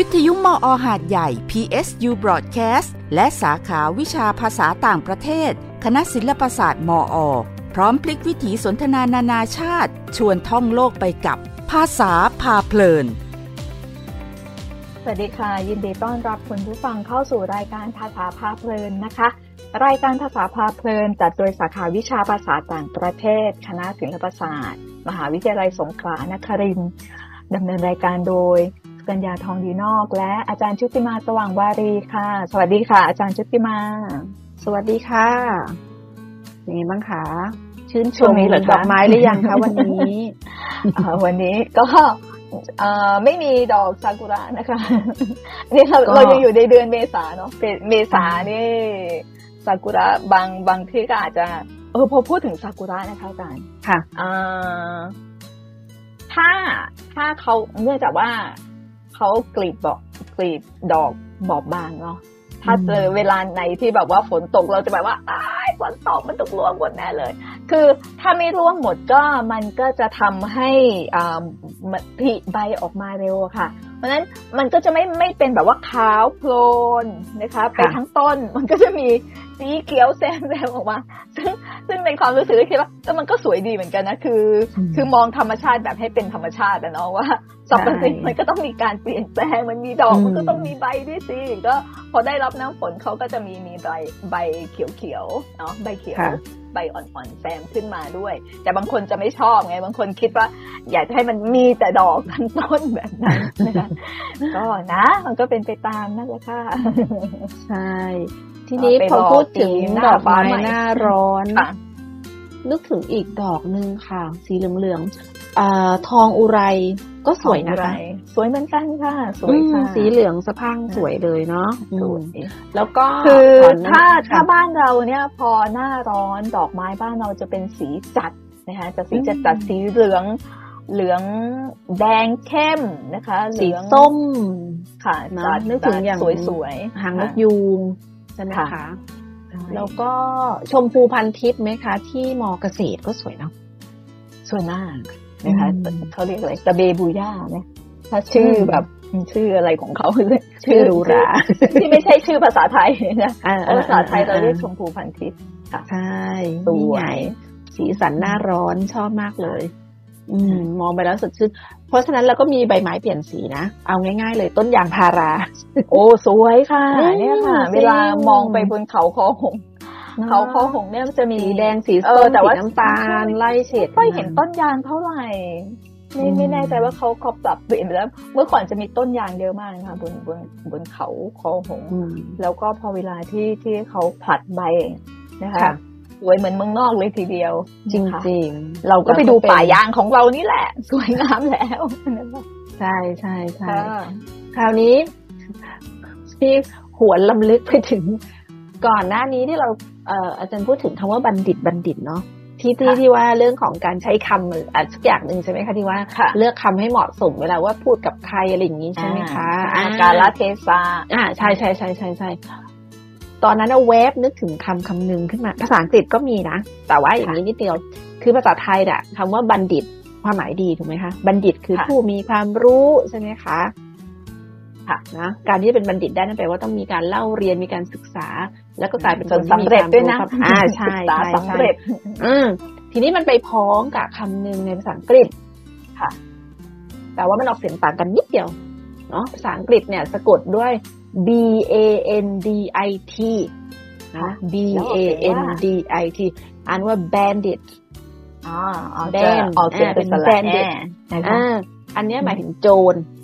วิทยุมออหาดใหญ่ PSU Broadcast และสาขาวิชาภาษาต่างประเทศ คณะศิลปศาสตร์มออพร้อมพลิกวิถีสนทนานานาชาติ ชวนท่องโลกไปกับภาษาพาเพลิน สวัสดีค่ะ ยินดีต้อนรับคุณผู้ฟังเข้าสู่รายการภาษาพาเพลินนะคะ รายการภาษาพาเพลิน จัดโดยสาขาวิชาภาษาต่างประเทศ คณะศิลปศาสตร์ มหาวิทยาลัยสงขลานครินทร์ดำเนินรายการโดย กัญญาทองดีนอก และอาจารย์ชุติมาสว่างวารีค่ะ สวัสดีค่ะ อาจารย์ชุติมา สวัสดีค่ะยังไงบ้างคะชื่นชช่วมงนี้เหรอคะดอกไม้หรือยังคะวันนี้อ่าวันนี้ก็เอ่อไม่มีดอกซากุระนะคะนี่เราก็เรายังอยู่ในเดือนเมษาเนาะเป็นเมษานี่ซากุระบางบางที่ก็อาจจะเออพอพูดถึงซากุระนะคะอาจารย์ค่ะอ่าถ้าถ้าเขาเนื่องจากว่า เขากลีบบอกกลีบดอกบอบบางเนาะถ้าเจอเวลาไหนที่แบบว่าฝนตกเราจะแบบว่าอ้ายฝนตกมันตกร่วงหมดแน่เลย คือถ้าไม่ร่วงหมดก็มันก็จะทำให้อ่ามันผลิใบออกมาเร็วอะค่ะ เพราะฉะนั้นมันก็จะไม่ไม่เป็นแบบว่าขาวโพลนนะคะไปทั้งต้นมันก็จะมีสีเขียวแซมแซมออกมาซึ่งซึ่งในความรู้สึกก็คิดว่าเออมันก็สวยดีเหมือนกันนะคืออืมคือมองธรรมชาติแบบให้เป็นธรรมชาติอะเนาะว่าสรรพสิ่งใช่มันก็ต้องมีการเปลี่ยนแปลงมันมีดอกอืมมันก็ต้องมีใบด้วยสิก็พอได้รับน้ำฝนเขาก็จะมีมีใบใบเขียวๆเนาะใบเขียวค่ะ ใบอ่อนๆแซมขึ้นมาด้วย แต่บางคนจะไม่ชอบไง บางคนคิดว่า อยากจะให้มันมีแต่ดอกทั้งต้นแบบนั้นนะคะก็นะ มันก็เป็นไปตามนั่นแหละค่ะใช่ทีนี้ไปพอรอพูดถึงปีหน้าดอกไม้ฟ้าใหม่หน้าร้อนค่ะนึกถึงอีกดอกหนึ่งค่ะ สีเหลืองๆอ่าทองอุไรก็สวยนะคะ สวยเหมือนกันค่ะ สวอืยมค่ะสีเหลืองสะพรั่งสวยเลยเนาะสวยอืมแล้วก็คือก่นหน้ถ้าถ้าค่ะบ้านเราเนี่ยพอหน้าร้อนดอกไม้บ้านเราจะเป็นสีจัดนะคะจะสีจัดจัดอืมสีเหลืองเหลืองแดงเข้มนะคะเหสีลืองส้มค่ะนะจัดนึกถึงอย่างสวยๆหางนค่ะกยูงใช่ไหมค่ะคะใช่แล้วก็ชมพูพันทิพย์ไหมคะ ที่มอเกษตรก็สวยเนาะสวยมากนะคะอืมเขาเรียกอะไรตะเบบูย่าไหม ถ้าชื่ออมแบบชื่ออะไรของเขาชื่อหรูหรา ที่ไม่ใช่ชื่อภาษาไทยนะอ่เพราะภาษาไทยเราเรียกอ่ชมพูพันทิพย์ใช่สวยนี่ไงสีสันหน้าร้อนชอบมากเลย อืม มองไปแล้วสดชื่นเพราะฉะนั้นเราก็มีใบไม้เปลี่ยนสีนะ เอาง่าย ๆ เลยต้นยางพารา โอ้สวยค่ะอืมเนี่ยค่ะจริงเวลามองไปบนเขาคอหงส์เขาคอหงส์เนี่ยมันจะมีสีแดงสีเอส้อมแต่สีว่าน้ำตาลไล่เฉดไม่เห็นต้นยางเท่าไหร่ ไม่อืมไม่แน่ใจว่าเขาเขาปรับเปลี่ยนไปแล้ว เมื่อก่อนจะมีต้นยางเยอะมากนะคะบนบนบนเขาคอหงส์อืมแล้วก็พอเวลาที่ที่เขาผลัดใบนะคะค่ะสวยเหมือนเมืองนอกเลยทีเดียว จริงนะคะจริงเราก็ไปดูป่ายางของเรานี่แหละ สวยงามแล้วใช่ใช่ใช่ค่ะคราวนี้ที่หวนลำลึกไปถึง ก่อนหน้านี้ที่เราเอ่ออาจารย์พูดถึงคำว่าบัณฑิตบัณฑิตเนาะ ที่ที่ที่ว่าเรื่องของการใช้คำหรืออะไรสักอย่างหนึ่งใช่ไหมคะที่ว่าค่ะเลือกคำให้เหมาะสมเวลาว่าพูดกับใครอะไรอย่างนี้ใช่ไหมคะอ่าอ่การละเทศะอ่าใช่ใช่ใช่ใช่ใช่ตอนนั้นเอาเวฟนึกถึงคำคำหนึ่งขึ้นมา ภาษาอังกฤษก็มีนะ แต่ว่าอย่างนี้นิดเดียว คือภาษาไทยเนี่ยคำว่าบัณฑิตความหมายดีถูกไหมคะ บัณฑิตคือค่ะผู้มีความรู้ใช่ไหมคะค่ะนะการที่จะเป็นบัณฑิตได้นั่นแปลว่าต้องมีการเล่าเรียนมีการศึกษา แล้วก็กลายเป็นจคนนที่สำมีเร็จความด้วยนะครับอ่าใช่ศึกษาใช่สำเร็จใช่อืมทีนี้มันไปพ้องกับคำหนึ่งในภาษาอังกฤษค่ะ แต่ว่ามันออกเสียงต่างกันนิดเดียวเนาะภาษาอังกฤษเนี่ย สะกดด้วย B A N D I T นะ B แล้วออก A เสียง N ว่า D I T อ่านว่า bandit อ๋อเอาแบจะนออกเสียงเป็นอ่าสเป็นระแบนเด็แน่ดนะคะอ่าอันเนี้ยหมายถึงโจรอ่า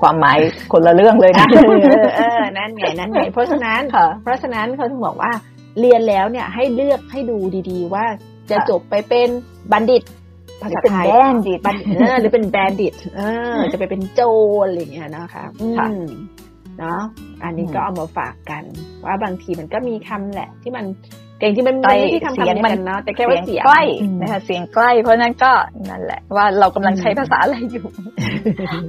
ความหมายคนละเรื่องเลยนะเออเออนั่นไงนั่นไงเพราะฉะนั้นค่ะเพราะฉะนั้นเขาถึงบอกว่าเรียนแล้วเนี่ยให้เลือกให้ดูดีๆ ว่าจะค่ะจบไปเป็นบัณฑิตภาษาเป็นไทยแบนดิตบัณเออหรือเป็นแบนดิตเออ จะไปเป็นโจรอะไรอย่างเงี้ยนะคะอืมค่ะเนาะอันนี้อืมก็เอามาฝากกัน ว่าบางทีมันก็มีคำแหละ ที่มัน เก่งที่มันใกล้ไม่ที่คำเสีคำยงเดียวมันกันเนาะแต่แค่ว่าเสียงใกล้อืมนะคะเสียงใกล้ เพราะนั้นก็นั่นแหละ ว่าเรากำลังใช้ภาษาอะไรอยู่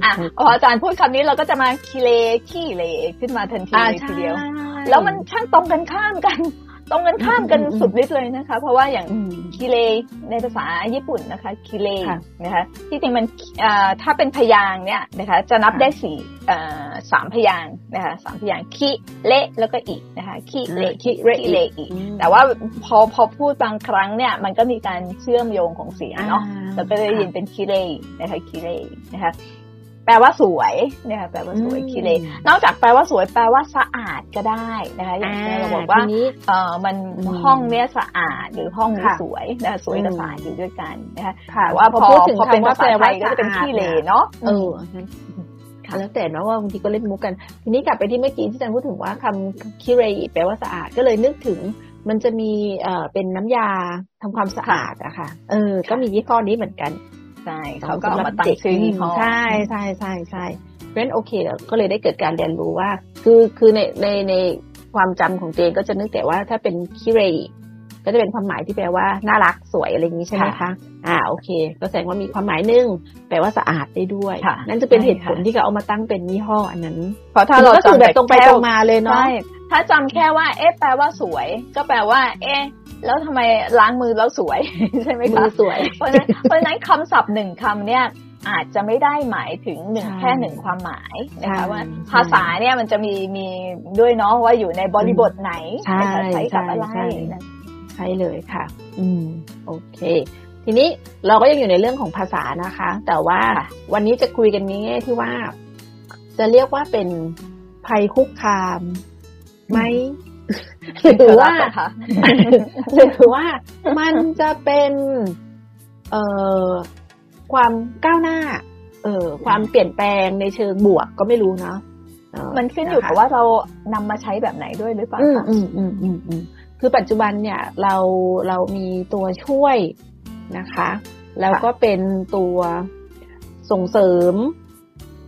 อะพออาจารย์พูดคำนี้เราก็จะมาคีเลขี้เลขึ้นมาทันทีอ่าเลยทีเดียวใช่แล้วมันช่างตรงกันข้ามกัน ตรงกันข้ามกันอืมอืมสุดฤทธิ์เลยนะคะ เพราะว่าอย่างอืมคิเลในภาษาญี่ปุ่นนะคะคิเลค่ะนะคะที่จริงมันเอ่อถ้าเป็นพยางค์เนี่ยนะคะจะนับค่ะได้สี่เอ่อสามพยางค์นะคะสามพยางค์คิเลแล้วก็อีนะคะคิเลอ่าคิคิเรเลอีอีอืมแต่ว่าพอพอพูดบางครั้งเนี่ยมันก็มีการเชื่อมโยงของเสียงเนาะอ่าเราก็ได้ยินเป็นคิเลนะคะคิเลนะคะ แปลว่าสวยนะคะแปลว่าสวยอืมคิเลนอกจากแปลว่าสวยแปลว่าสะอาดก็ได้นะคะอย่างที่เราบอกว่าทีนี้เออมันอืมห้องเนี้ยสะอาดหรือห้องนี้ค่ะสวยนะคะสวยกับอืมสะอาดอยู่ด้วยกันนะคะค่ะแต่ว่าพอพูดถึงพอเป็นคำว่าภาษาแปลไทว่ายก็จะเป็นสะอาดขี้เลเนี่ยเนาะเออค่ะแล้วแต่เนอะว่าบางทีก็เล่นมุกกัน ทีนี้กลับไปที่เมื่อกี้ที่อาจารย์พูดถึงว่าคำคิเรอิแปลว่าสะอาดก็เลยนึกถึงมันจะมีเอ่อเป็นน้ำยาทำความสะอาดอะค่ะ เออ ก็มียี่ห้อนี้เหมือนกัน ใช่เขาก็เอามาตั้งด็ชื่อยี่ห้อใช่ใช่ใช่ใช่เพราะฉะนั้นโอเคก็เลยได้เกิดการเรียนรู้ว่า คือคือในในในความจำของเจนก็จะนึกแต่ว่าถ้าเป็นคิเรอิ ก็จะเป็นความหมายที่แปลว่าน่ารักสวยอะไรอย่างนี้ใช่ไหมคะอ่าโอเค ก็แสดงว่ามีความหมายหนึ่งแปลว่าสะอาดได้ด้วยค่ะนั่นจะเป็นเหตุผลใช่ค่ะที่เขาเอามาตั้งเป็นยี่ห้ออันนั้น เพราะถ้าเราก็คือจำแบบตรงไปตรงมาเลยเนาะใช่ถ้าจำแค่ว่า เอ๊ะแปลว่าสวย ก็แปลว่า เอ๊ะแล้วทำไมล้างมือแล้วสวยใช่ไหมมืคะอสวย เพราะฉะนั้นเพราะฉะนั้นคำศัพท์หนึ่งคำเนี่ยอาจจะไม่ได้หมายถึงหนึ่งใช่แค่หนึ่งความหมายนะใช่คะว่าใช่ภาษาเนี่ยมันจะมีมีด้วยเนาะว่าอยู่ในบริบทไหนใช่นะคะใช้กับอะไร ใช่นะใช่เลยค่ะ อืม โอเค ทีนี้เราก็ยังอยู่ในเรื่องของภาษานะคะ แต่ว่าวันนี้จะคุยกันในแง่ที่ว่า จะเรียกว่าเป็นภัยคุกคามไหมหรือว่าเหรอคะหรือว่ามันจะเป็นเอ่อความก้าวหน้า เอ่อความเปลี่ยนแปลงในเชิงบวกก็ไม่รู้เนาะเมันขึ้นอยู่กับว่าเรานำมาใช้แบบไหนด้วยหรือเปล่าอืมคะอืมอืมอืมอืม คือปัจจุบันเนี่ยเราเรามีตัวช่วยนะคะ แล้วก็เป็นตัวส่งเสริม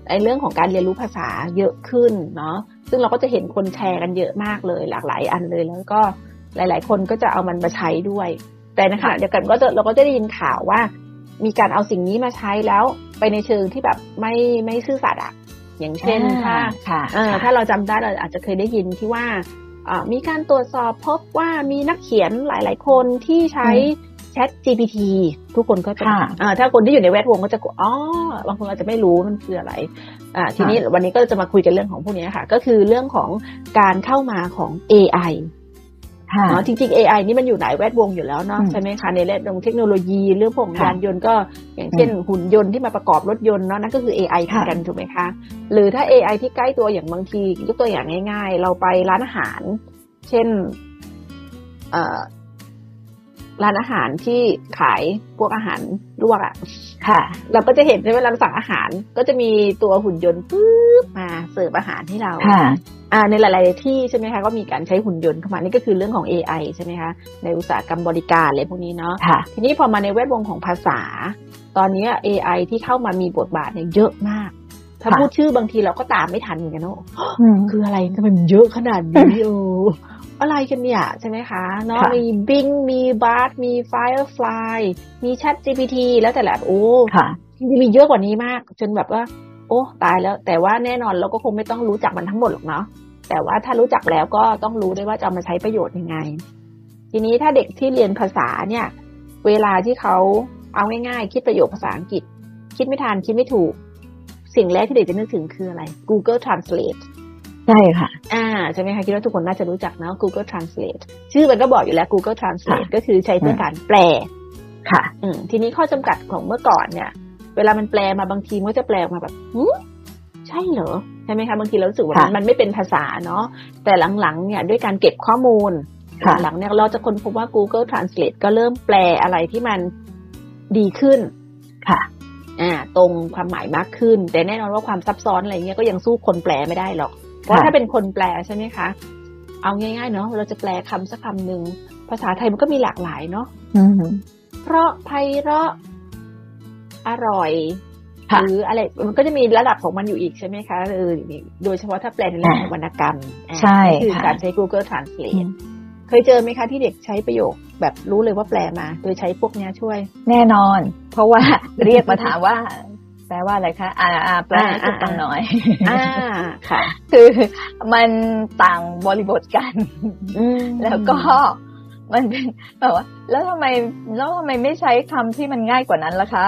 ในเรื่องของการเรียนรู้ภาษาเยอะขึ้นเนาะซึ่งเราก็จะเห็นคนแชร์กันเยอะมากเลย หลากหลายอันเลยแล้วก็หลาย ๆ คนก็จะเอามันมาใช้ด้วย แต่นะคะเดียวกันก็จะเราก็จะได้ยินข่าวว่า มีการเอาสิ่งนี้มาใช้แล้วไปในเชิงที่แบบไม่ไม่ซื่อสัตย์อะอย่างเช่นถ้าค่ะเออถ้าเราจำได้เราอาจจะเคยได้ยินที่ว่าอ่า มีการตรวจสอบพบว่ามีนักเขียนหลาย ๆ คนที่ใช้ Chat GPT ทุกคนก็จะค่ะอ่าถ้าคนที่อยู่ในแวดวงก็จะกลัวอ๋อบางคนอาจจะไม่รู้มันคืออะไรอ่าทีนี้วันนี้ก็จะมาคุยกันเรื่องของพวกนี้ค่ะ ก็คือเรื่องของการเข้ามาของ AI ค่ะ เนาะจริงๆ AI นี่มันอยู่หลายแวดวงอยู่แล้วเนาะอืมใช่ไหมคะในแวดวงเทคโนโลยีเรื่องพวกค่ะยานยนต์ก็อย่างเช่นหุ่นยนต์ที่มาประกอบรถยนต์เนาะนั่นก็คือ AI เหมือนกันถูกไหมคะหรือถ้า AI ที่ใกล้ตัวอย่างบางทียกตัวอย่างง่าย ๆ เราไปร้านอาหาร เช่นเอ่อร้านอาหารที่ขายพวกอาหารลวกอะ่ะ ค่ะ เราก็จะเห็นในเวลาเราสั่งอาหารก็จะมีตัวหุ่นยนต์ปุ๊บมาเสิร์ฟอาหารให้เราค่ะอ่าในหลาย ๆ ที่ใช่ไหมคะก็มีการใช้หุ่นยนต์เข้ามานี่ก็คือเรื่องของ AI ใช่ไหมคะในอุตสาหกรรมบริการอะไรพวกนี้เนาะค่ะทีนี้พอมาในแวดวงของภาษา ตอนนี้ AI ที่เข้ามามีบทบาทเนี่ยเยอะมากถ้าค่ะพูดชื่อบางทีเราก็ตามไม่ทันเหมือนกันเนอะอืมคืออะไรทำไมมันเยอะขนาดนี้โอ้ อะไรกันเนี่ย ใช่ไหมคะเนาะค่ะมี Bing มี Bard มี Firefly มี Chat GPT แล้วแต่ละโอ้ค่ะจริงๆมีเยอะกว่านี้มาก จนแบบว่า โอ้ตายแล้ว แต่ว่าแน่นอนเราก็คงไม่ต้องรู้จักมันทั้งหมดหรอกเนาะแต่ว่าถ้ารู้จักแล้วก็ต้องรู้ด้วยว่าจะเอามาใช้ประโยชน์ยังไง ทีนี้ถ้าเด็กที่เรียนภาษาเนี่ย เวลาที่เขาเอาง่ายๆ คิดประโยคภาษาอังกฤษ คิดไม่ทันคิดไม่ถูก สิ่งแรกที่เด็กจะนึกถึงคืออะไร Google Translate ใช่ค่ะ อ่าใช่ไหมคะคิดว่าทุกคนน่าจะรู้จักนะ Google Translate ชื่อมันก็บอกอยู่แล้ว Google Translate ค่ะก็คือใช้เพื่อการแปล ค่ะ อืมทีนี้ข้อจำกัดของเมื่อก่อนเนี่ย เวลามันแปลมาบางทีมันก็จะแปลออกมาแบบหืมใช่เหรอใช่ไหมคะบางทีเรารู้สึกว่าค่ะมันไม่เป็นภาษาเนาะแต่หลังๆเนี่ยด้วยการเก็บข้อมูลค่ะหลังๆเนี่ยเราจะค้นพบว่า Google Translate ก็เริ่มแปลอะไรที่มันดีขึ้นค่ะอ่าตรงความหมายมากขึ้น แต่แน่นอนว่าความซับซ้อนอะไรเงี้ยก็ยังสู้คนแปลไม่ได้หรอก เพราะถ้าเป็นคนแปลใช่ไหมคะ เอาง่ายๆเนาะเราจะแปลคำสักคำหนึ่งภาษาไทยมันก็มีหลากหลายเนาะอืมเพราะไพเราะอร่อยค่ะหรืออะไรมันก็จะมีระดับของมันอยู่อีกใช่ไหมคะเออโดยเฉพาะถ้าแปลในเรื่องของวรรณกรรมอ่าใช่ก็คือค่ะการใช้ Google Translate เคยเจอไหมคะที่เด็กใช้ประโยคแบบรู้เลยว่าแปลมา โดยใช้พวกเนี้ยช่วย แน่นอน เพราะว่าเรียกมาถามว่า แปลว่าอะไรคะ อ่าอ่าแปลให้ฟังหน่อย อ่าค่ะ คือมันต่างบริบทกัน แล้วก็มันเป็นแบบว่า แล้วทำไมแล้วทำไมไม่ใช้คำที่มันง่ายกว่านั้นล่ะคะ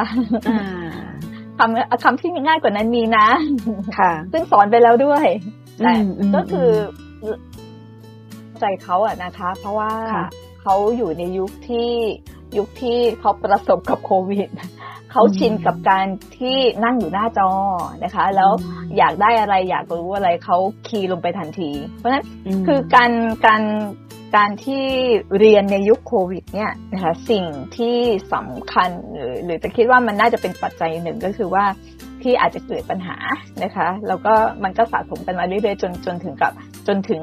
คำคำที่ง่ายกว่านั้นมีนะ ค่ะ ซึ่งสอนไปแล้วด้วย แต่ก็คือใจเขาอะนะคะ เพราะว่าเขาอยู่ในยุคที่ยุคที่เขาประสบกับโควิด เขาชินกับการที่นั่งอยู่หน้าจอนะคะ แล้วอยากได้อะไรอยากรู้อะไรเขาคีย์ลงไปทันที เพราะฉะนั้นคือการการการที่เรียนในยุคโควิดเนี่ยนะคะสิ่งที่สำคัญหรือหรือจะคิดว่ามันน่าจะเป็นปัจจัยหนึ่งก็คือว่าที่อาจจะเกิดปัญหานะคะ แล้วก็มันก็สะสมกันมาเรื่อยๆจนจนถึงกับจนถึง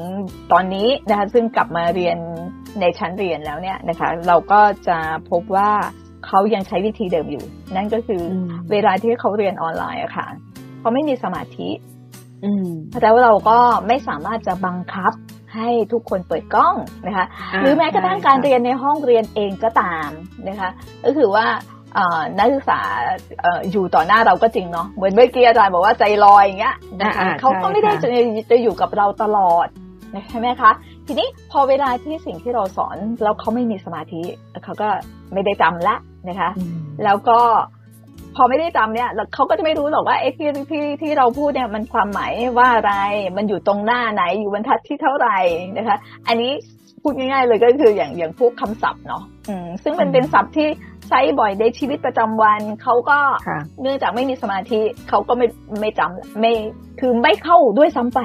ตอนนี้นะคะซึ่งกลับมาเรียนในชั้นเรียนแล้วเนี่ยนะคะ เราก็จะพบว่า เขายังใช้วิธีเดิมอยู่ นั่นก็คือเวลาที่เขาเรียนออนไลน์อะค่ะเขาไม่มีสมาธิแต่ว่าเราก็ไม่สามารถจะบังคับให้ทุกคนเปิดกล้องนะคะ หรือแม้กระทั่งการเรียนในห้องเรียนเองก็ตามนะคะ ก็คือว่านักศึกษาอยู่ต่อหน้าเราก็จริงเนาะเหมือนเมื่อกี้อาจารย์บอกว่าใจลอยอย่างเงี้ยนะคะเขาก็ไม่ได้จะจะอยู่กับเราตลอดใช่ไหมคะ ทีนี้พอเวลาที่สิ่งที่เราสอนแล้วเขาไม่มีสมาธิเขาก็ไม่ได้จำละ นะคะ แล้วก็พอไม่ได้จำเนี่ยเขาก็จะไม่รู้หรอกว่าไอ้ที่ที่ที่เราพูดเนี่ยมันความหมายว่าอะไรมันอยู่ตรงหน้าไหนอยู่บรรทัดที่เท่าไหร่นะคะ อันนี้พูดง่ายๆเลยก็คืออย่างอย่างพวกคำศัพท์เนาะอืมซึ่งมันเป็นศัพท์ที่ใช้บ่อยในชีวิตประจำวันเขาก็เนื่องจากไม่มีสมาธิเขาก็ไม่ไม่จำไม่คือไม่เข้าด้วยซ้ำไป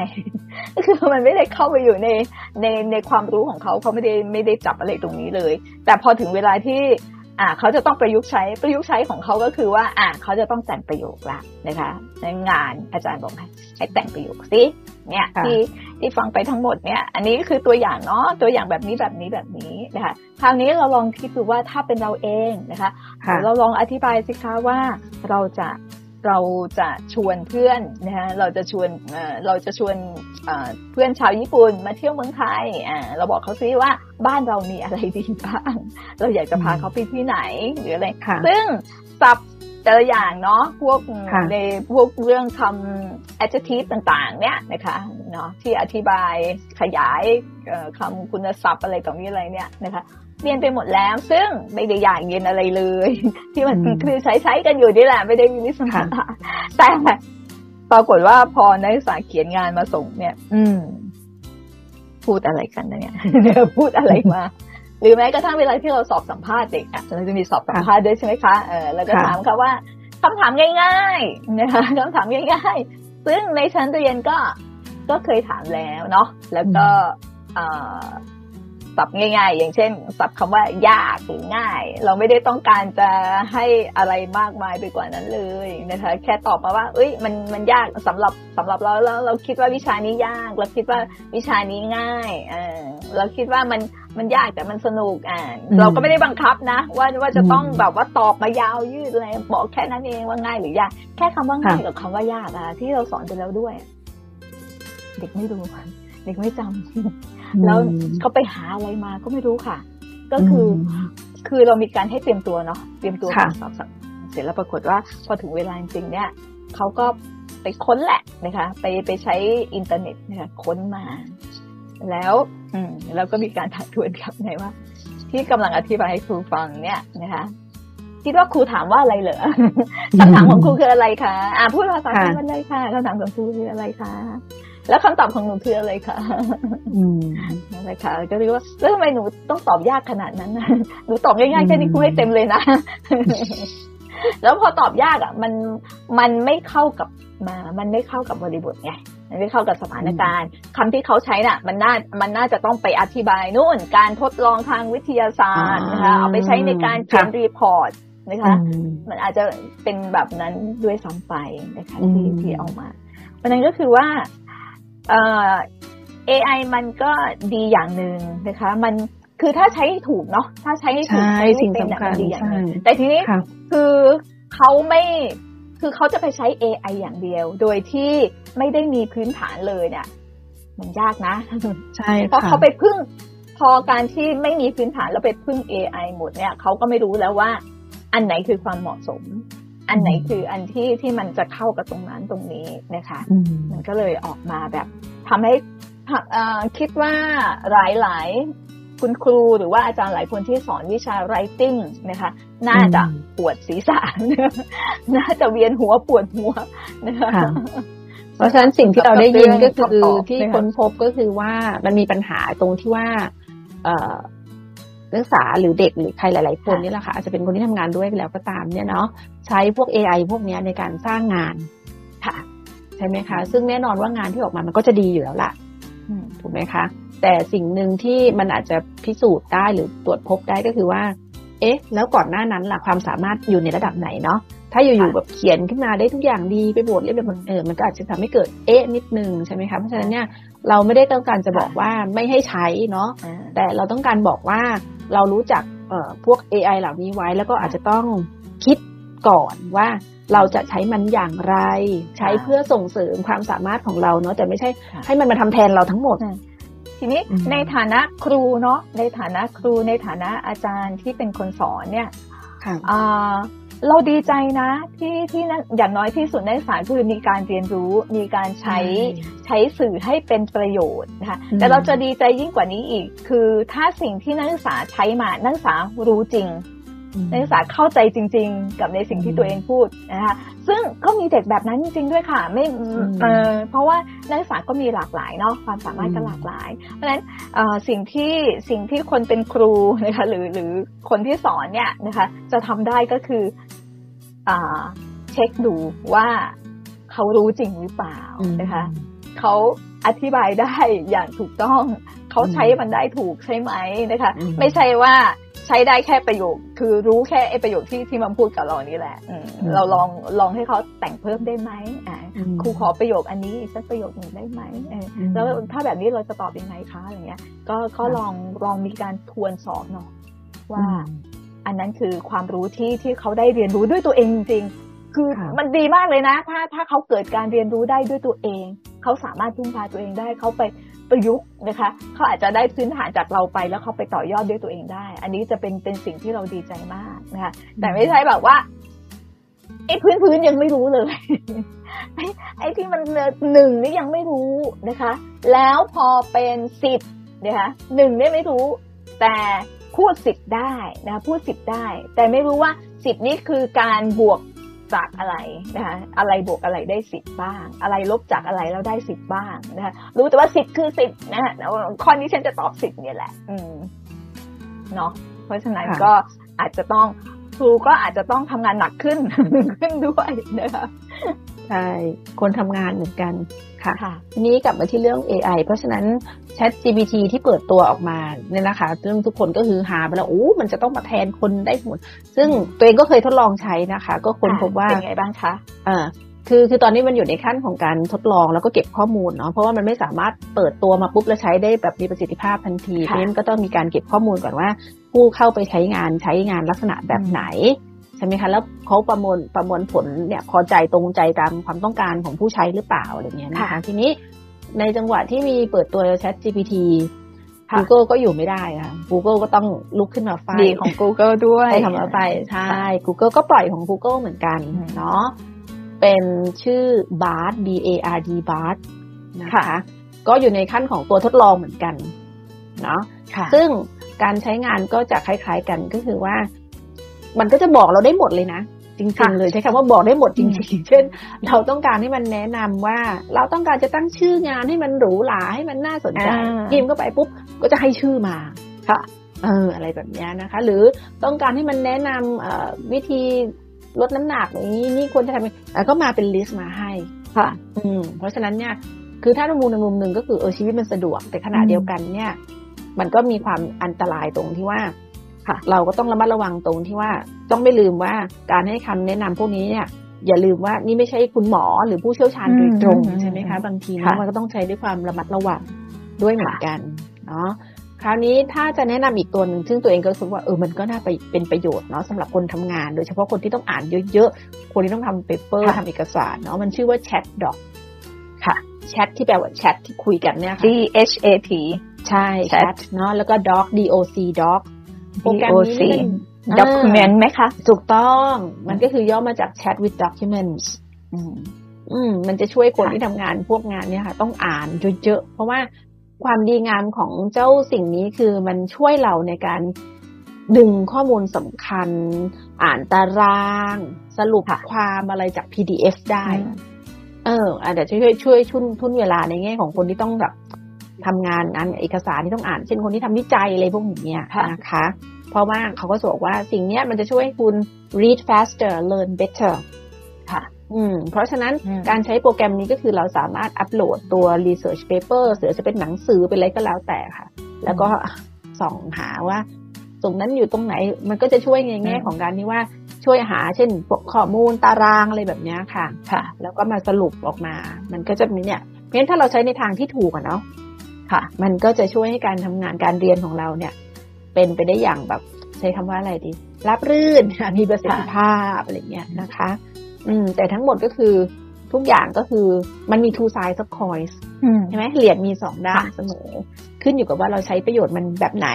คือมันไม่ได้เข้าไปอยู่ในในในความรู้ของเขาเขาไม่ได้ไม่ได้จับอะไรตรงนี้เลย แต่พอถึงเวลาที่ อ่าเขาจะต้องประยุกต์ใช้ประยุกต์ใช้ของเขาก็คือว่า อ่าเขาจะต้องแต่งประโยคละนะคะในงานอาจารย์บอกให้ให้แต่งประโยคสิเนี่ยที่ที่ฟังไปทั้งหมดเนี่ยอันนี้คือตัวอย่างเนาะตัวอย่างแบบนี้แบบนี้แบบนี้นะคะคราวนี้เราลองคิดดูว่าถ้าเป็นเราเองนะคะ เราลองอธิบายสิคะว่าเราจะ เราจะชวนเพื่อนนะคะเราจะชวนเราจะชวนเพื่อนชาวญี่ปุ่นมาเที่ยวเมืองไทยเราบอกเขาซิว่าบ้านเรามีอะไรดีบ้าง เราอยากจะพาเขาไปที่ไหนหรืออะไรซึ่งสับแต่ละอย่างเนาะพวกในพวกเรื่องคำ adjective ต่างๆ เนี่ยนะคะเนาะที่อธิบายขยายคำคุณศัพท์อะไรต่างๆอะไรเนี่ยนะคะ เรียนไปหมดแล้ว ซึ่งไม่ได้อยากเรียนอะไรเลย ที่มันคือใช้ใช้กันอยู่นี่แหละไม่ได้มีวิสาแต่ปรากฏว่าพอนักศึกษาเขียนงานมาส่งเนี่ย อืม พูดอะไรกันเนี่ยพูดอะไรมาหรือแม้กระทั่งเวลาที่เราสอบสัมภาษณ์เด็กอะเราจะมีสอบสัมภาษณ์ด้วยใช่ไหมคะเออเราจะถามเขาว่าคำถามง่ายๆนะคะคำถามง่ายๆ ซึ่งในชั้นเรียนก็ก็เคยถามแล้วเนาะแล้วก็ ศัพท์ง่าย ๆ อย่างเช่น ศัพท์คำว่ายากหรือง่าย เราไม่ได้ต้องการจะให้อะไรมากมายไปกว่านั้นเลยนะคะ แค่ตอบมาว่า เอ้ยมันมันยากสำหรับสำหรับเราแล้วเราคิดว่าวิชานี้ยากเราคิดว่าวิชานี้ง่ายเออเราคิดว่ามันมันยากแต่มันสนุกอ่าเราก็ไม่ได้บังคับนะ ว่าว่าจะต้องแบบว่าตอบมายาวยืดอะไรบอกแค่นั้นเองว่าง่ายหรือยากแค่คำว่าง่ายกับคำว่ายากอะที่เราสอนไปแล้วด้วย เด็กไม่รู้ เด็กไม่จำแล้วเขาไปหาอะไรมาก็ไม่รู้ค่ะ ก็คือคือเรามีการให้เตรียมตัวเนาะเตรียมตัวสอบเสร็จแล้วปรากฏว่าพอถึงเวลาจริงเนี่ยเขาก็ไปค้นแหละนะคะ ไปไปใช้อินเทอร์เน็ตนะคะค้นมา แล้ว อืมแล้วก็มีการถักทวนครับไงว่า ที่กำลังอธิบายให้ครูฟังเนี่ยนะคะคิดว่าครูถามว่าอะไรเหรอคำถามของครูคืออะไรคะ อ่าพูดภาษาไทยมันเลยค่ะคำถามของครูคืออะไรคะ แล้วคำตอบของหนูคืออะไรคะอืมอะไรคะก็เรียกว่าแล้วทำไมหนูต้องตอบยากขนาดนั้นหนูตอบง่ายๆแค่นี้ครูให้เต็มเลยนะแล้วพอตอบยากอะ มันมันไม่เข้ากับมา มันไม่เข้ากับบริบทไงมันไม่เข้ากับสถานการณ์คำที่เขาใช้น่ะ มันน่ามันน่าจะต้องไปอธิบายนู่นการทดลองทางวิทยาศาสตร์นะคะเอาไปใช้ในการเขียนรีพอร์ตนะคะ มันอาจจะเป็นแบบนั้นด้วยซ้ำไปนะคะที่ที่เอามาเพราะนั้นก็คือว่า เอ่อ AI มันก็ดีอย่างหนึ่งนะคะ มันคือถ้าใช้ถูกเนาะถ้าใช้ถูกใช้สิ่งสำคัญดีอย่างนึงแต่ทีนี้คือเขาไม่คือเขาจะไปใช้ AI อย่างเดียว โดยที่ไม่ได้มีพื้นฐานเลยเนี่ยมันยากนะใช่เพราะเขาไปพึ่งพอการที่ไม่มีพื้นฐานแล้วไปพึ่ง AI หมดเนี่ยเขาก็ไม่รู้แล้วว่า อันไหนคือความเหมาะสม อันไหนคืออันที่ที่มันจะเข้ากับตรงนั้นตรงนี้นะคะ มันก็เลยออกมาแบบทำให้คิดว่าหลายหลายคุณครูหรือว่าอาจารย์หลายคนที่สอนวิชา writing นะคะ น่าจะปวดศีรษะน่าจะเวียนหัวปวดหัวนะคะเพราะฉะนั้นสิ่งที่เราได้ยินก็คือที่ค้นพบก็คือว่ามันมีปัญหาตรงที่ว่านักศึกษาหรือเด็กหรือใครหลาย ๆ คนนี่แหละค่ะอาจจะเป็นคนที่ทำงานด้วยแล้วก็ตามเนี่ยเนาะ ใช้พวก AI พวกนี้ในการสร้างงานค่ะ ใช่ไหมคะ ซึ่งแน่นอนว่างานที่ออกมามันก็จะดีอยู่แล้วล่ะถูกไหมคะ แต่สิ่งหนึ่งที่มันอาจจะพิสูจน์ได้หรือตรวจพบได้ก็คือว่า เอ๊ะ แล้วก่อนหน้านั้นล่ะความสามารถอยู่ในระดับไหนเนาะถ้าอยู่ๆแบบเขียนขึ้นมาได้ทุกอย่างดีไปบทเรียบร้อยเออมันก็อาจจะทำให้เกิดเอ๊ะนิดนึงใช่ไหมคะเพราะฉะนั้นเนี่ยเราไม่ได้ต้องการจะบอกว่าไม่ให้ใช้เนาะแต่เราต้องการบอกว่าเรารู้จักเอ่อพวก AI เหล่านี้ไว้แล้วก็อาจจะต้องคิด ก่อนว่าเราจะใช้มันอย่างไร ใช้เพื่อส่งเสริมความสามารถของเราเนาะแต่ไม่ใช่ให้มันมาทำแทนเราทั้งหมด ทีนี้ในฐานะครูเนาะในฐานะครูในฐานะอาจารย์ที่เป็นคนสอนเนี่ยเราดีใจนะที่ที่นั่นอย่างน้อยที่สุดในสารคือมีการเรียนรู้ มีการใช้ใช้สื่อให้เป็นประโยชน์นะคะแต่เราจะดีใจยิ่งกว่านี้อีก คือถ้าสิ่งที่นักศึกษาใช้มานักศึกษารู้จริง นักศึกษาเข้าใจจริง ๆ กับในสิ่งที่ตัวเองพูดนะคะซึ่งก็มีเด็กแบบนั้นจริง ๆ ด้วยค่ะ ไม่เออเพราะว่านักศึกษาก็มีหลากหลายเนาะความสามารถก็หลากหลาย เพราะฉะนั้นสิ่งที่สิ่งที่คนเป็นครูนะคะหรือหรือคนที่สอนเนี่ยนะคะ จะทำได้ก็คือเช็คดูว่าเขารู้จริงหรือเปล่านะคะเขาอธิบายได้อย่างถูกต้อง เขาใช้มันได้ถูกใช่ไหมนะคะ ไม่ใช่ว่า ใช้ได้แค่ประโยค คือรู้แค่ไอ้ประโยคที่ที่มันพูดกับเรานี่แหละเราลองลองให้เขาแต่งเพิ่มได้ไหมอ่าครูขอประโยคอันนี้อีกสักประโยคหนึ่งได้ไหมแล้วถ้าแบบนี้เราจะตอบยังไงคะอะไรเงี้ย ก็ก็ลองลองมีการทวนสอบเนาะว่า อันนั้นคือความรู้ที่ที่เขาได้เรียนรู้ด้วยตัวเองจริงๆคือมันดีมากเลยนะ ถ้าถ้าเขาเกิดการเรียนรู้ได้ด้วยตัวเอง เขาสามารถพึ่งพาตัวเองได้เขาไป ประยุกต์นะคะเขาอาจจะได้พื้นฐานจากเราไปแล้วเขาไปต่อยอดด้วยตัวเองได้ อันนี้จะเป็นเป็นสิ่งที่เราดีใจมากนะคะแต่ไม่ใช่แบบว่าไอ้พื้นพื้นยังไม่รู้เลย ไอ้ที่มันหนึ่งนี่ยังไม่รู้นะคะ แล้วพอเป็นสิบนะคะหนึ่งนี่ไม่รู้ แต่พูดสิบได้นะพูดสิบได้ แต่ไม่รู้ว่าสิบนี้คือการบวก จากอะไรนะคะอะไรบวกอะไรได้สิบบ้าง อะไรลบจากอะไรแล้วได้สิบบ้างนะคะรู้แต่ว่าสิบคือสิบนะฮะข้อนี้ฉันจะตอบสิบเนี่ยแหละ อืมเนาะเพราะฉะนั้นก็อาจจะต้องครูก็อาจจะต้องทำงานหนักขึ้นขึ้นด้วยนะคะ ใช่ คนทำงานเหมือนกันค่ะทีนี้กลับมาที่เรื่อง AI เพราะฉะนั้น Chat GPT ที่เปิดตัวออกมาเนี่ยนะคะซึ่งทุกคนก็คือหาไปแล้วโอ้มันจะต้องมาแทนคนได้หมด ซึ่งตัวเองก็เคยทดลองใช้นะคะ ก็ค้นพบว่าเป็นไงบ้างคะอ่าคือคือตอนนี้มันอยู่ในขั้นของการทดลองแล้วก็เก็บข้อมูลเนาะเพราะว่ามันไม่สามารถเปิดตัวมาปุ๊บแล้วใช้ได้แบบมีประสิทธิภาพทันทีเพราะฉะนั้นก็ต้องมีการเก็บข้อมูลก่อนว่า ผู้เข้าไปใช้งานใช้งานลักษณะแบบไหน ใช่ไหมคะแล้วเขาประมวลประมวลผลเนี่ยพอใจตรงใจตามความต้องการของผู้ใช้หรือเปล่าอะไรเงี้ยนะคะทีนี้ในจังหวะที่มีเปิดตัว Chat GPT Google ก็อยู่ไม่ได้ค่ะ Google ก็ต้องลุกขึ้นมาไฟดีของ Google ด้วยทำมาไฟใช่ Google ก็ปล่อยของ Google เหมือนกันเนาะเป็นชื่อ Bard B A R D Bard นะคะก็อยู่ในขั้นของตัวทดลองเหมือนกันเนาะซึ่งการใช้งานก็จะคล้าย ๆกันก็คือว่า มันก็จะบอกเราได้หมดเลยนะ จริง ๆ เลยใช้คำว่าบอกได้หมดจริง ๆ เช่น เราต้องการให้มันแนะนำว่า เราต้องการจะตั้งชื่องานให้มันหรูหราให้มันน่าสนใจยิมเข้าไปปุ๊บก็จะให้ชื่อมาค่ะเอออะไรแบบนี้นะคะ หรือต้องการให้มันแนะนำวิธีลดน้ำหนักนี้นี่ควรจะทำก็มาเป็นลิสต์มาให้ค่ะ อืม เพราะฉะนั้นเนี่ย คือถ้าในมุมในมุมหนึ่งก็คือเออชีวิตมันสะดวก แต่ขณะเดียวกันเนี่ย มันก็มีความอันตรายตรงที่ว่า เราก็ต้องระมัดระวังตรงที่ว่าต้องไม่ลืมว่าการให้คำแนะนำพวกนี้เนี่ยอย่าลืมว่านี่ไม่ใช่คุณหมอหรือผู้เชี่ยวชาญโดยตรงใช่ไหมคะ บางทีมันก็ต้องใช้ด้วยความระมัดระวังด้วยเหมือนกันเนาะคราวนี้ถ้าจะแนะนำอีกตัวหนึ่งซึ่งตัวเองก็รู้สึกว่าเออมันก็น่าไปเป็นประโยชน์เนาะสำหรับคนทำงาน โดยเฉพาะคนที่ต้องอ่านเยอะๆ คนที่ต้องทำ paper ทำเอกสารเนาะมันชื่อว่าแชทดอกค่ะแชทที่แปลว่าแชทที่คุยกันเนี่ย D H A T ใช่แชทเนาะแล้วก็ doc D O C doc โปรแกรมนี้ document ไหมคะ ถูกต้องมันก็คือย่อมาจาก chat with documents อืมอืมมันจะช่วยคนค่ะที่ทำงานพวกงานเนี่ยค่ะ ต้องอ่านเยอะๆเพราะว่าความดีงามของเจ้าสิ่งนี้คือมันช่วยเราในการดึงข้อมูลสำคัญ อ่านตาราง สรุปความอะไรจาก PDF ได้ เอออาจจะช่วยช่วยชุนทุนเวลาในแง่ของคนที่ต้องแบบ ทำงานอันเอกสารที่ต้องอ่าน เช่นคนที่ทำวิจัยอะไรพวกนี้ยค่ะนะคะ เพราะว่าเขาก็บอกว่าสิ่งเนี้ยมันจะช่วยให้คุณ read faster learn better ค่ะ อืม เพราะฉะนั้นอืมการใช้โปรแกรมนี้ก็คือเราสามารถอัปโหลดตัว research paper หรือจะเป็นหนังสือเป็นอะไรก็แล้วแต่ค่ะ แล้วก็ส่องหาว่าตรงนั้นอยู่ตรงไหน มันก็จะช่วยในแง่ของการที่ว่าช่วยหาเช่นพวกข้อมูลตารางอะไรแบบเนี้ยค่ะ ค่ะ แล้วก็มาสรุปออกมา มันก็จะมีเนี่ย เพราะฉะนั้นถ้าเราใช้ในทางที่ถูกอะเนาะ ค่ะ มันก็จะช่วยให้การทำงานการเรียนของเราเนี่ย เป็นไปได้อย่างแบบใช้คำว่าอะไรดีรับรื่นมีประสิทธิภาพอะไรเงี้ยนะคะ อืม แต่ทั้งหมดก็คือทุกอย่างก็คือมันมี two sides of coins อืมใช่ไหมเหรียญมีสองด้านค่ะเสมอ ขึ้นอยู่กับว่าเราใช้ประโยชน์มันแบบไหน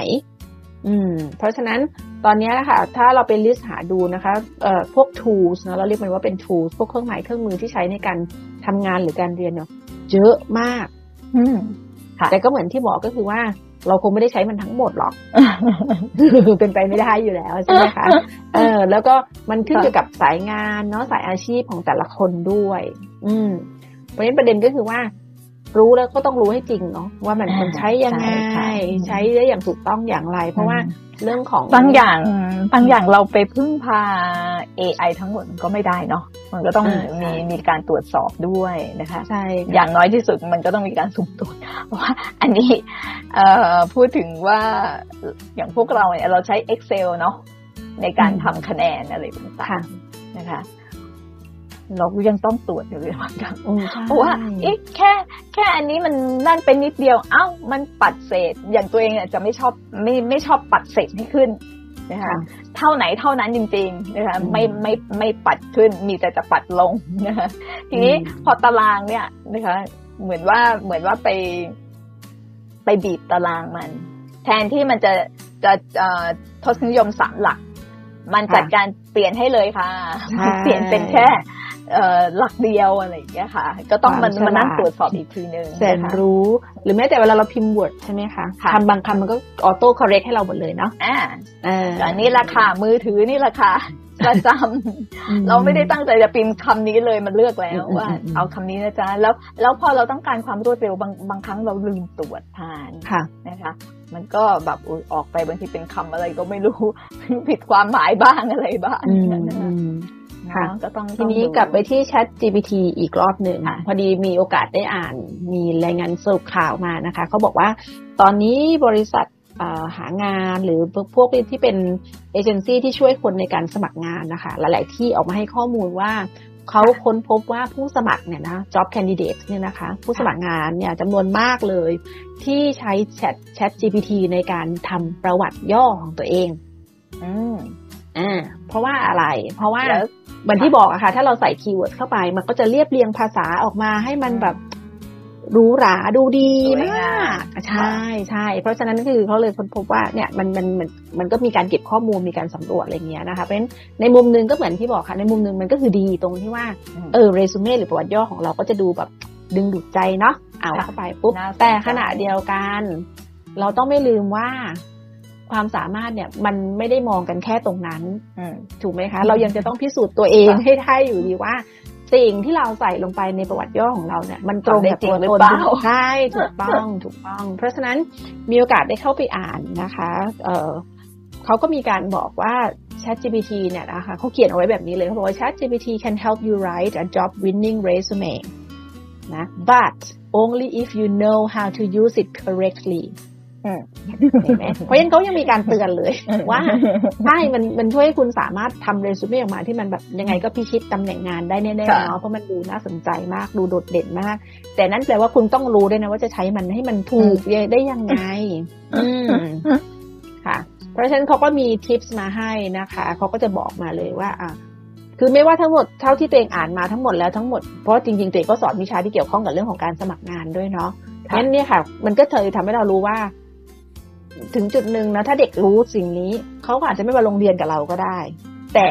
อืม เพราะฉะนั้นตอนนี้นะคะถ้าเราไปลิสต์หาดูนะคะเอ่อพวก tools นะเราเรียกมันว่าเป็น tools พวกเครื่องหมายเครื่องมือที่ใช้ในการทำงานหรือการเรียนเนาะเยอะมากอืมค่ะ แต่ก็เหมือนที่บอกก็คือว่าเราคงไม่ได้ใช้มันทั้งหมดหรอก เป็นไปไม่ได้อยู่แล้วใช่ไหมคะ เออ แล้วก็มันขึ้นอยู่กับสายงานเนาะสายอาชีพของแต่ละคนด้วย อืมเพราะฉะนั้นประเด็นก็คือว่า รู้แล้วก็ต้องรู้ให้จริงเนาะว่ามันอ่ามันใช้ยังไงใช่ค่ะใช้ได้อย่างถูกต้องอย่างไร เพราะว่าเรื่องของบางอย่างบางอย่างเราไปพึ่งพา AI ทั้งหมดมันก็ไม่ได้เนาะมันก็ต้องอ่าใช่มีมีการตรวจสอบด้วยนะคะใช่อค่ะย่างน้อยที่สุดมันก็ต้องมีการสุ่มตรวจว่า อันนี้เอ่อพูดถึงว่าอย่างพวกเราเนี่ยเราใช้ Excel เนาะในการทำคะแนนอะไรต่าค่ะงๆนะคะ เราก็ยังต้องตรวจอยู่เลยบางครั้งอืมใช่เพราะว่าเอ๊ะแค่แค่อันนี้มันนั่นเป็นนิดเดียว เอ้ามันปัดเศษ อย่างตัวเองอาจจะไม่ชอบไม่ไม่ชอบปัดเศษให้ขึ้นนะคะค่ะเท่าไหนเท่านั้นจริงๆนะคะอืมไม่ไม่ไม่ปัดขึ้นมีแต่จะปัดลงนะคะทีนี้อืมพอตารางเนี่ยนะคะ เหมือนว่าเหมือนว่าไป ไปบีบตารางมัน แทนที่มันจะจะเอ่อทศนิยมสามหลัก มันจัดการเปลี่ยนให้เลยค่ะใช่มันเปลี่ยนเป็นแค่เอ่อ หลักเดียวอะไรอย่างเงี้ยค่ะ ก็ต้องมันความฉลาดมานั่งตรวจสอบอีกทีนึงแสนนะคะรู้ หรือแม้แต่เวลาเราพิมพ์ Word ใช่ไหมคะค่ะคำบางคำมันก็ออโต้คอร์เรกให้เราหมดเลยเนาะอ่าเอออันนี้ราคามือถือนี่ราคาประจำเราไม่ได้ตั้งใจจะพิมพ์คำนี้เลยมันเลือกแล้วอืมว่าอืมอืมเอาคำนี้นะจ๊ะแล้วแล้วพอเราต้องการความรวดเร็วบางบางครั้งเราลืมตรวจทานค่ะนะคะมันก็แบบอุ๊ยออกไปบางทีเป็นคำอะไรก็ไม่รู้ ผิดความหมายบ้างอะไรบ้างอืมนะ คะอืมค่ะเนาะก็ต้องทีนี้ต้องดูกลับไปที่ Chat GPT อีกรอบหนึ่งค่ะพอดีมีโอกาสได้อ่านมีรายงานสรุปข่าวมานะคะเขาบอกว่าตอนนี้บริษัทเอ่อหางานหรือพวกที่เป็นเอเจนซี่ที่ช่วยคนในการสมัครงานนะคะ หลาย ๆ ที่ออกมาให้ข้อมูลว่าเขาค้นพบว่าผู้สมัครเนี่ยนะ job candidate เนี่ยนะคะ ผู้สมัครงานเนี่ยจำนวนมากเลย ที่ใช้ Chat Chat GPT ในการทำประวัติย่อของตัวเอง อืม อ่าเพราะว่าอะไร เพราะว่าแล้วเหมือนที่บอกอะค่ะ ถ้าเราใส่ keyword เข้าไป มันก็จะเรียบเรียงภาษาออกมาให้มันแบบหรูหราดูดีสวยมางามกใช่ใช่เพราะฉะนั้นคือเขาเลยค้นพบว่าเนี่ยมันมันมันมันก็มีการเก็บข้อมูลมีการสำรวจอะไรเงี้ยนะคะเพราะฉะนั้นในมุมหนึงก็เหมือนที่บอกค่ะในมุมหนึงมันก็คือดีตรงที่ว่ามเออเรซูเม่หรือประวัติย่อของเราก็จะดูแบบดึงดูดใจเนาะเอาค่ะเข้าไปปุ๊บน่าสนใจแต่ขณะเดียวกัน เราต้องไม่ลืมว่า ความสามารถเนี่ยมันไม่ได้มองกันแค่ตรงนั้นอืมถูกไหมคะ เรายังจะต้องพิสูจน์ตัวเองค่ะให้ได้อยู่ดีว่าสิ่งที่เราใส่ลงไปในประวัติย่อของเราเนี่ย มันตรงกับตัวทำได้จริงหรือตนเปล่าใช่ถูกต้องถูกต้อง เพราะฉะนั้นมีโอกาสได้เข้าไปอ่านนะคะเออเขาก็มีการบอกว่า ChatGPT เนี่ยนะคะเขาเขียนเอาไว้แบบนี้เลยเขาบอกว่า ChatGPT can help you write a job winning resume นะ but only if you know how to use it correctly อืม เห็นไหมเพราะฉะนั้นเขายังมีการเตือนเลยว่าใช่มันมันช่วยให้คุณสามารถทำเรซูเม่ออกมาที่มันแบบยังไงก็พิชิตตำแหน่งงานได้แน่ๆค่ะเนาะเพราะมันดูน่าสนใจมากดูโดดเด่นมาก แต่นั่นแปลว่าคุณต้องรู้ด้วยนะว่าจะใช้มันให้มันถูกได้ยังไง อืมค่ะ เพราะฉะนั้นเขาก็มีทิปส์มาให้นะคะเขาก็จะบอกมาเลยว่า อะคือไม่ว่าทั้งหมดเท่าที่ตัวเองอ่านมาทั้งหมดแล้วทั้งหมดเพราะจริงๆตัวเองก็สอนวิชาที่เกี่ยวข้องกับเรื่องของการสมัครงานด้วยเนาะค่ะงั้นเนี่ยค่ะ มันก็เลยทำให้เรารู้ว่า ถึงจุดหนึ่งนะถ้าเด็กรู้สิ่งนี้เขาอาจจะไม่มาโรงเรียนกับเราก็ได้ แต่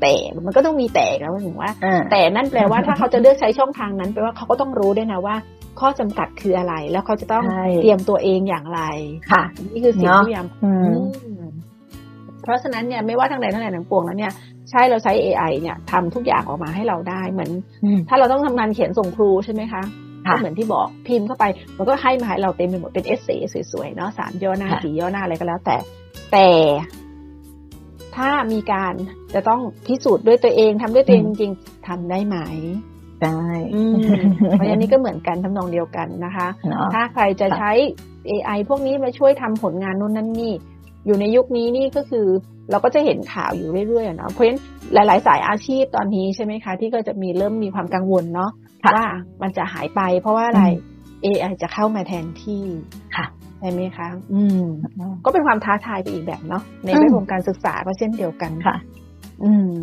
แต่มันก็ต้องมีแต่แล้วถึงว่า แต่นั่นแปลว่าถ้าเขาจะเลือกใช้ช่องทางนั้นแปลว่าเขาก็ต้องรู้ด้วยนะว่าข้อจำกัดคืออะไร แล้วเขาจะต้องเตรียมตัวเองอย่างไร ค่ะ นี่คือสิ่งที่พยายามเพราะฉะนั้นเนี่ยไม่ว่าทางใดทางใดทางปวงแล้วเนี่ยใช่เราใช้ AI เนี่ยทำทุกอย่างออกมาให้เราได้เหมือน ถ้าเราต้องทำงานเขียนส่งครูใช่ไหมคะ ก็เหมือนที่บอกพิมพ์เข้าไปมันก็ให้มาให้เราเต็มไปหมดเป็นเอเซ่สวยๆเนาะสามย่อหน้าสี่ย่อหน้าอะไรก็แล้ว แต่แต่ถ้ามีการจะต้องพิสูจน์ด้วยตัวเองทำด้วยตัวเองจริงๆทำได้ไหมได้เพราะฉะนี้ก็เหมือนกันทำนองเดียวกันนะคะ ถ้าใครจะใช้ AI พวกนี้มาช่วยทำผลงานนู้นนั่นนี่ อยู่ในยุคนี้นี่ก็คือเราก็จะเห็นข่าวอยู่เรื่อยๆเนาะเพราะฉะนั้นหลาย ๆ สายอาชีพตอนนี้ใช่ไหมคะ ที่ก็จะมีเริ่มมีความกังวลเนาะ ว่ามันจะหายไป เพราะว่าอะไร AI จะเข้ามาแทนที่ค่ะใช่ไหมคะ อืม ก็เป็นความท้าทายไปอีกแบบเนาะในเรื่องของการศึกษาก็เช่นเดียวกันค่ะ อืม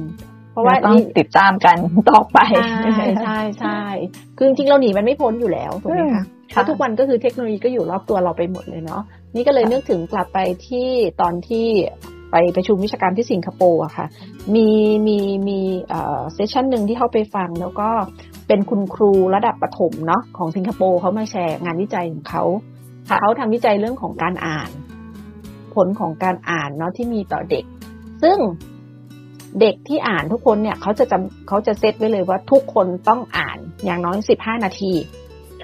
เพราะว่าต้องติดตามกันต่อไปใช่ใช่ใช่คือจริงๆเราหนีมันไม่พ้นอยู่แล้วถูกไหมคะเพราะทุกวันก็คือเทคโนโลยีก็อยู่รอบตัวเราไปหมดเลยเนาะนี่ก็เลยนึกถึงกลับไปที่ตอนที่ไปประชุมวิชาการที่สิงคโปร์อะค่ะ มีมีมีเซสชันหนึ่งที่เข้าไปฟังแล้วก็ เป็นคุณครูระดับประถมเนาะของสิงคโปร์เขามาแชร์งานวิจัยของเขาเขาทำวิจัยเรื่องของการอ่าน ผลของการอ่านเนาะที่มีต่อเด็ก ซึ่งเด็กที่อ่านทุกคนเนี่ยเขาจะจำเขาจะเซตไว้เลยว่าทุกคนต้องอ่านอย่างน้อยสิบห้านาที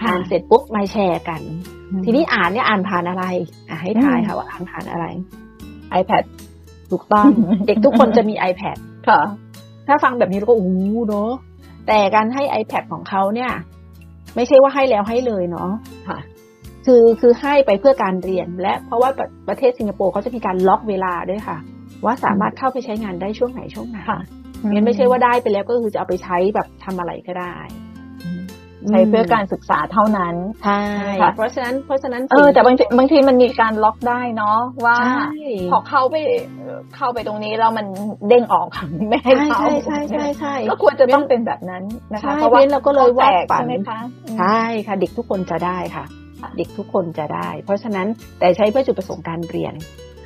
อ่านเสร็จปุ๊บมาแชร์กัน ทีนี้อ่านเนี่ยอ่านผ่านอะไรอะให้ทายค่ะว่าอ่านผ่านอะไร iPad ถูกต้อง เด็กทุกคนจะมี iPad ค่ะ ถ้าฟังแบบนี้เราก็อู้เนาะ แต่การให้ iPad ของเขาเนี่ย ไม่ใช่ว่าให้แล้วให้เลยเนาะค่ะ คือคือให้ไปเพื่อการเรียนและเพราะว่าประเทศสิงคโปร์เขาจะมีการล็อกเวลาด้วยค่ะ ว่าสามารถเข้าไปใช้งานได้ช่วงไหนช่วงไหนงั้นไม่ใช่ว่าได้ไปแล้วก็คือจะเอาไปใช้แบบทำอะไรก็ได้ ใช้เพื่อการศึกษาเท่านั้นใช่เพราะฉะนั้นเพราะฉะนั้นเออแต่บางทีบางทีมันมีการล็อกได้เนาะว่าพอเข้าไปเข้าไปตรงนี้แล้วมันเด้งออกไม่ให้เข้าใช่ใช่ใช่ใช่ก็ควรจะต้องเป็นแบบนั้นนะคะเพราะว่าเราก็เลยว่าใช่ไหมคะใช่ค่ะ เด็กทุกคนจะได้ค่ะ เด็กทุกคนจะได้ เพราะฉะนั้นแต่ใช้เพื่อจุดประสงค์การเรียนค่ะ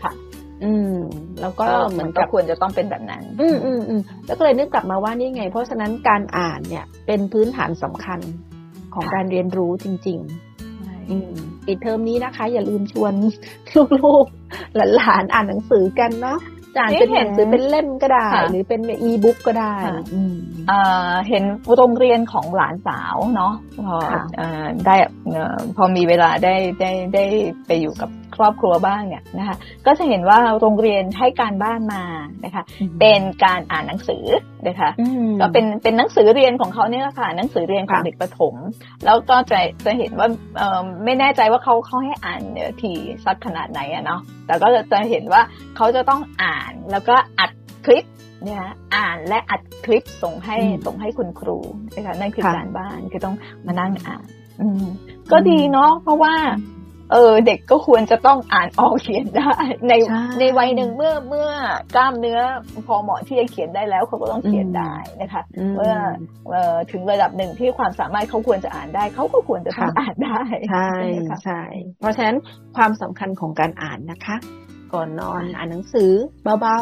อืม แล้วก็เหมือนกับควรจะต้องเป็นแบบนั้น อืมอืมอืมแล้วก็เลยนึกกลับมาว่านี่ไง เพราะฉะนั้นการอ่านเนี่ย เป็นพื้นฐานสำคัญของการเรียนรู้จริง ๆปิดเทอมนี้นะคะ อย่าลืมชวนลูกๆหลานๆอ่านหนังสือกันเนาะอ่านเป็นหนังสือเป็นเล่มก็ได้ หรือเป็นอีบุ๊กก็ได้เห็นโรงเรียนของหลานสาวเนาะพอได้พอมีเวลาได้ได้ได้ไปอยู่กับ ครอบครัวบ้างเนี่ยนะคะก็จะเห็นว่าโรงเรียนให้การบ้านมานะคะเป็นการอ่านหนังสือนะคะก็เป็นเป็นหนังสือเรียนของเขาเนี่ยแหละค่ะหนังสือเรียนของเด็กประถม แล้วก็จะจะเห็นว่าไม่แน่ใจว่าเขาเขาให้อ่านเนื้อทีสักขนาดไหนอะเนาะแต่ก็จะจะเห็นว่าเขาจะต้องอ่านแล้วก็อัดคลิปเนี่ยอ่านและอัดคลิปส่งให้ส่งให้คุณครูนะคะนั่นคือการบ้านคือต้องมานั่งอ่านก็ดีเนาะเพราะว่า เออเด็กก็ควรจะต้องอ่านออกเขียนได้ ในในวัยหนึ่งเมื่อเมื่อกล้ามเนื้อพอเหมาะที่จะเขียนได้แล้วเขาก็ต้องเขียนได้นะคะ เมื่อเออถึงระดับหนึ่งที่ความสามารถเขาควรจะอ่านได้เขาก็ควรจะต้องอ่านได้ใช่ใช่เพราะฉะนั้นความสำคัญของการอ่านนะคะ ก่อนนอนอ่านหนังสือเบา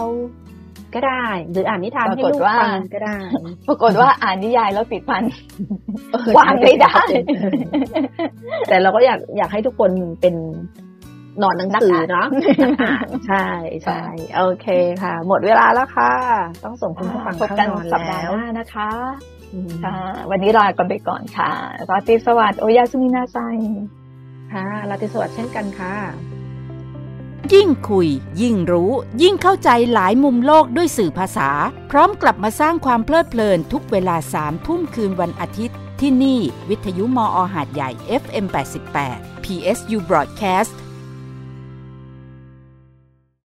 ก็ได้ หรืออ่านนิทานให้ลูกฟังก็ได้ ปรากฏว่าอ่านนิยายแล้วติดพันวางไม่ได้ แต่เราก็อยากอยากให้ทุกคนเป็นนอนหนังสือเนาะใช่ใช่โอเคค่ะ หมดเวลาแล้วค่ะ ต้องส่งคุณผู้ฟังเข้านอนแล้วนะคะค่ะ วันนี้ลากันไปก่อนค่ะราตรีสวัสดิ์โอยาสุมินาไซค่ะราตรีสวัสดิ์เช่นกันค่ะ ยิ่งคุย ยิ่งรู้ ยิ่งเข้าใจหลายมุมโลกด้วยสื่อภาษา พร้อมกลับมาสร้างความเพลิดเพลินทุกเวลาสามทุ่มคืนวันอาทิตย์ ที่นี่ วิทยุมออหาดใหญ่ FM 88 PSU Broadcast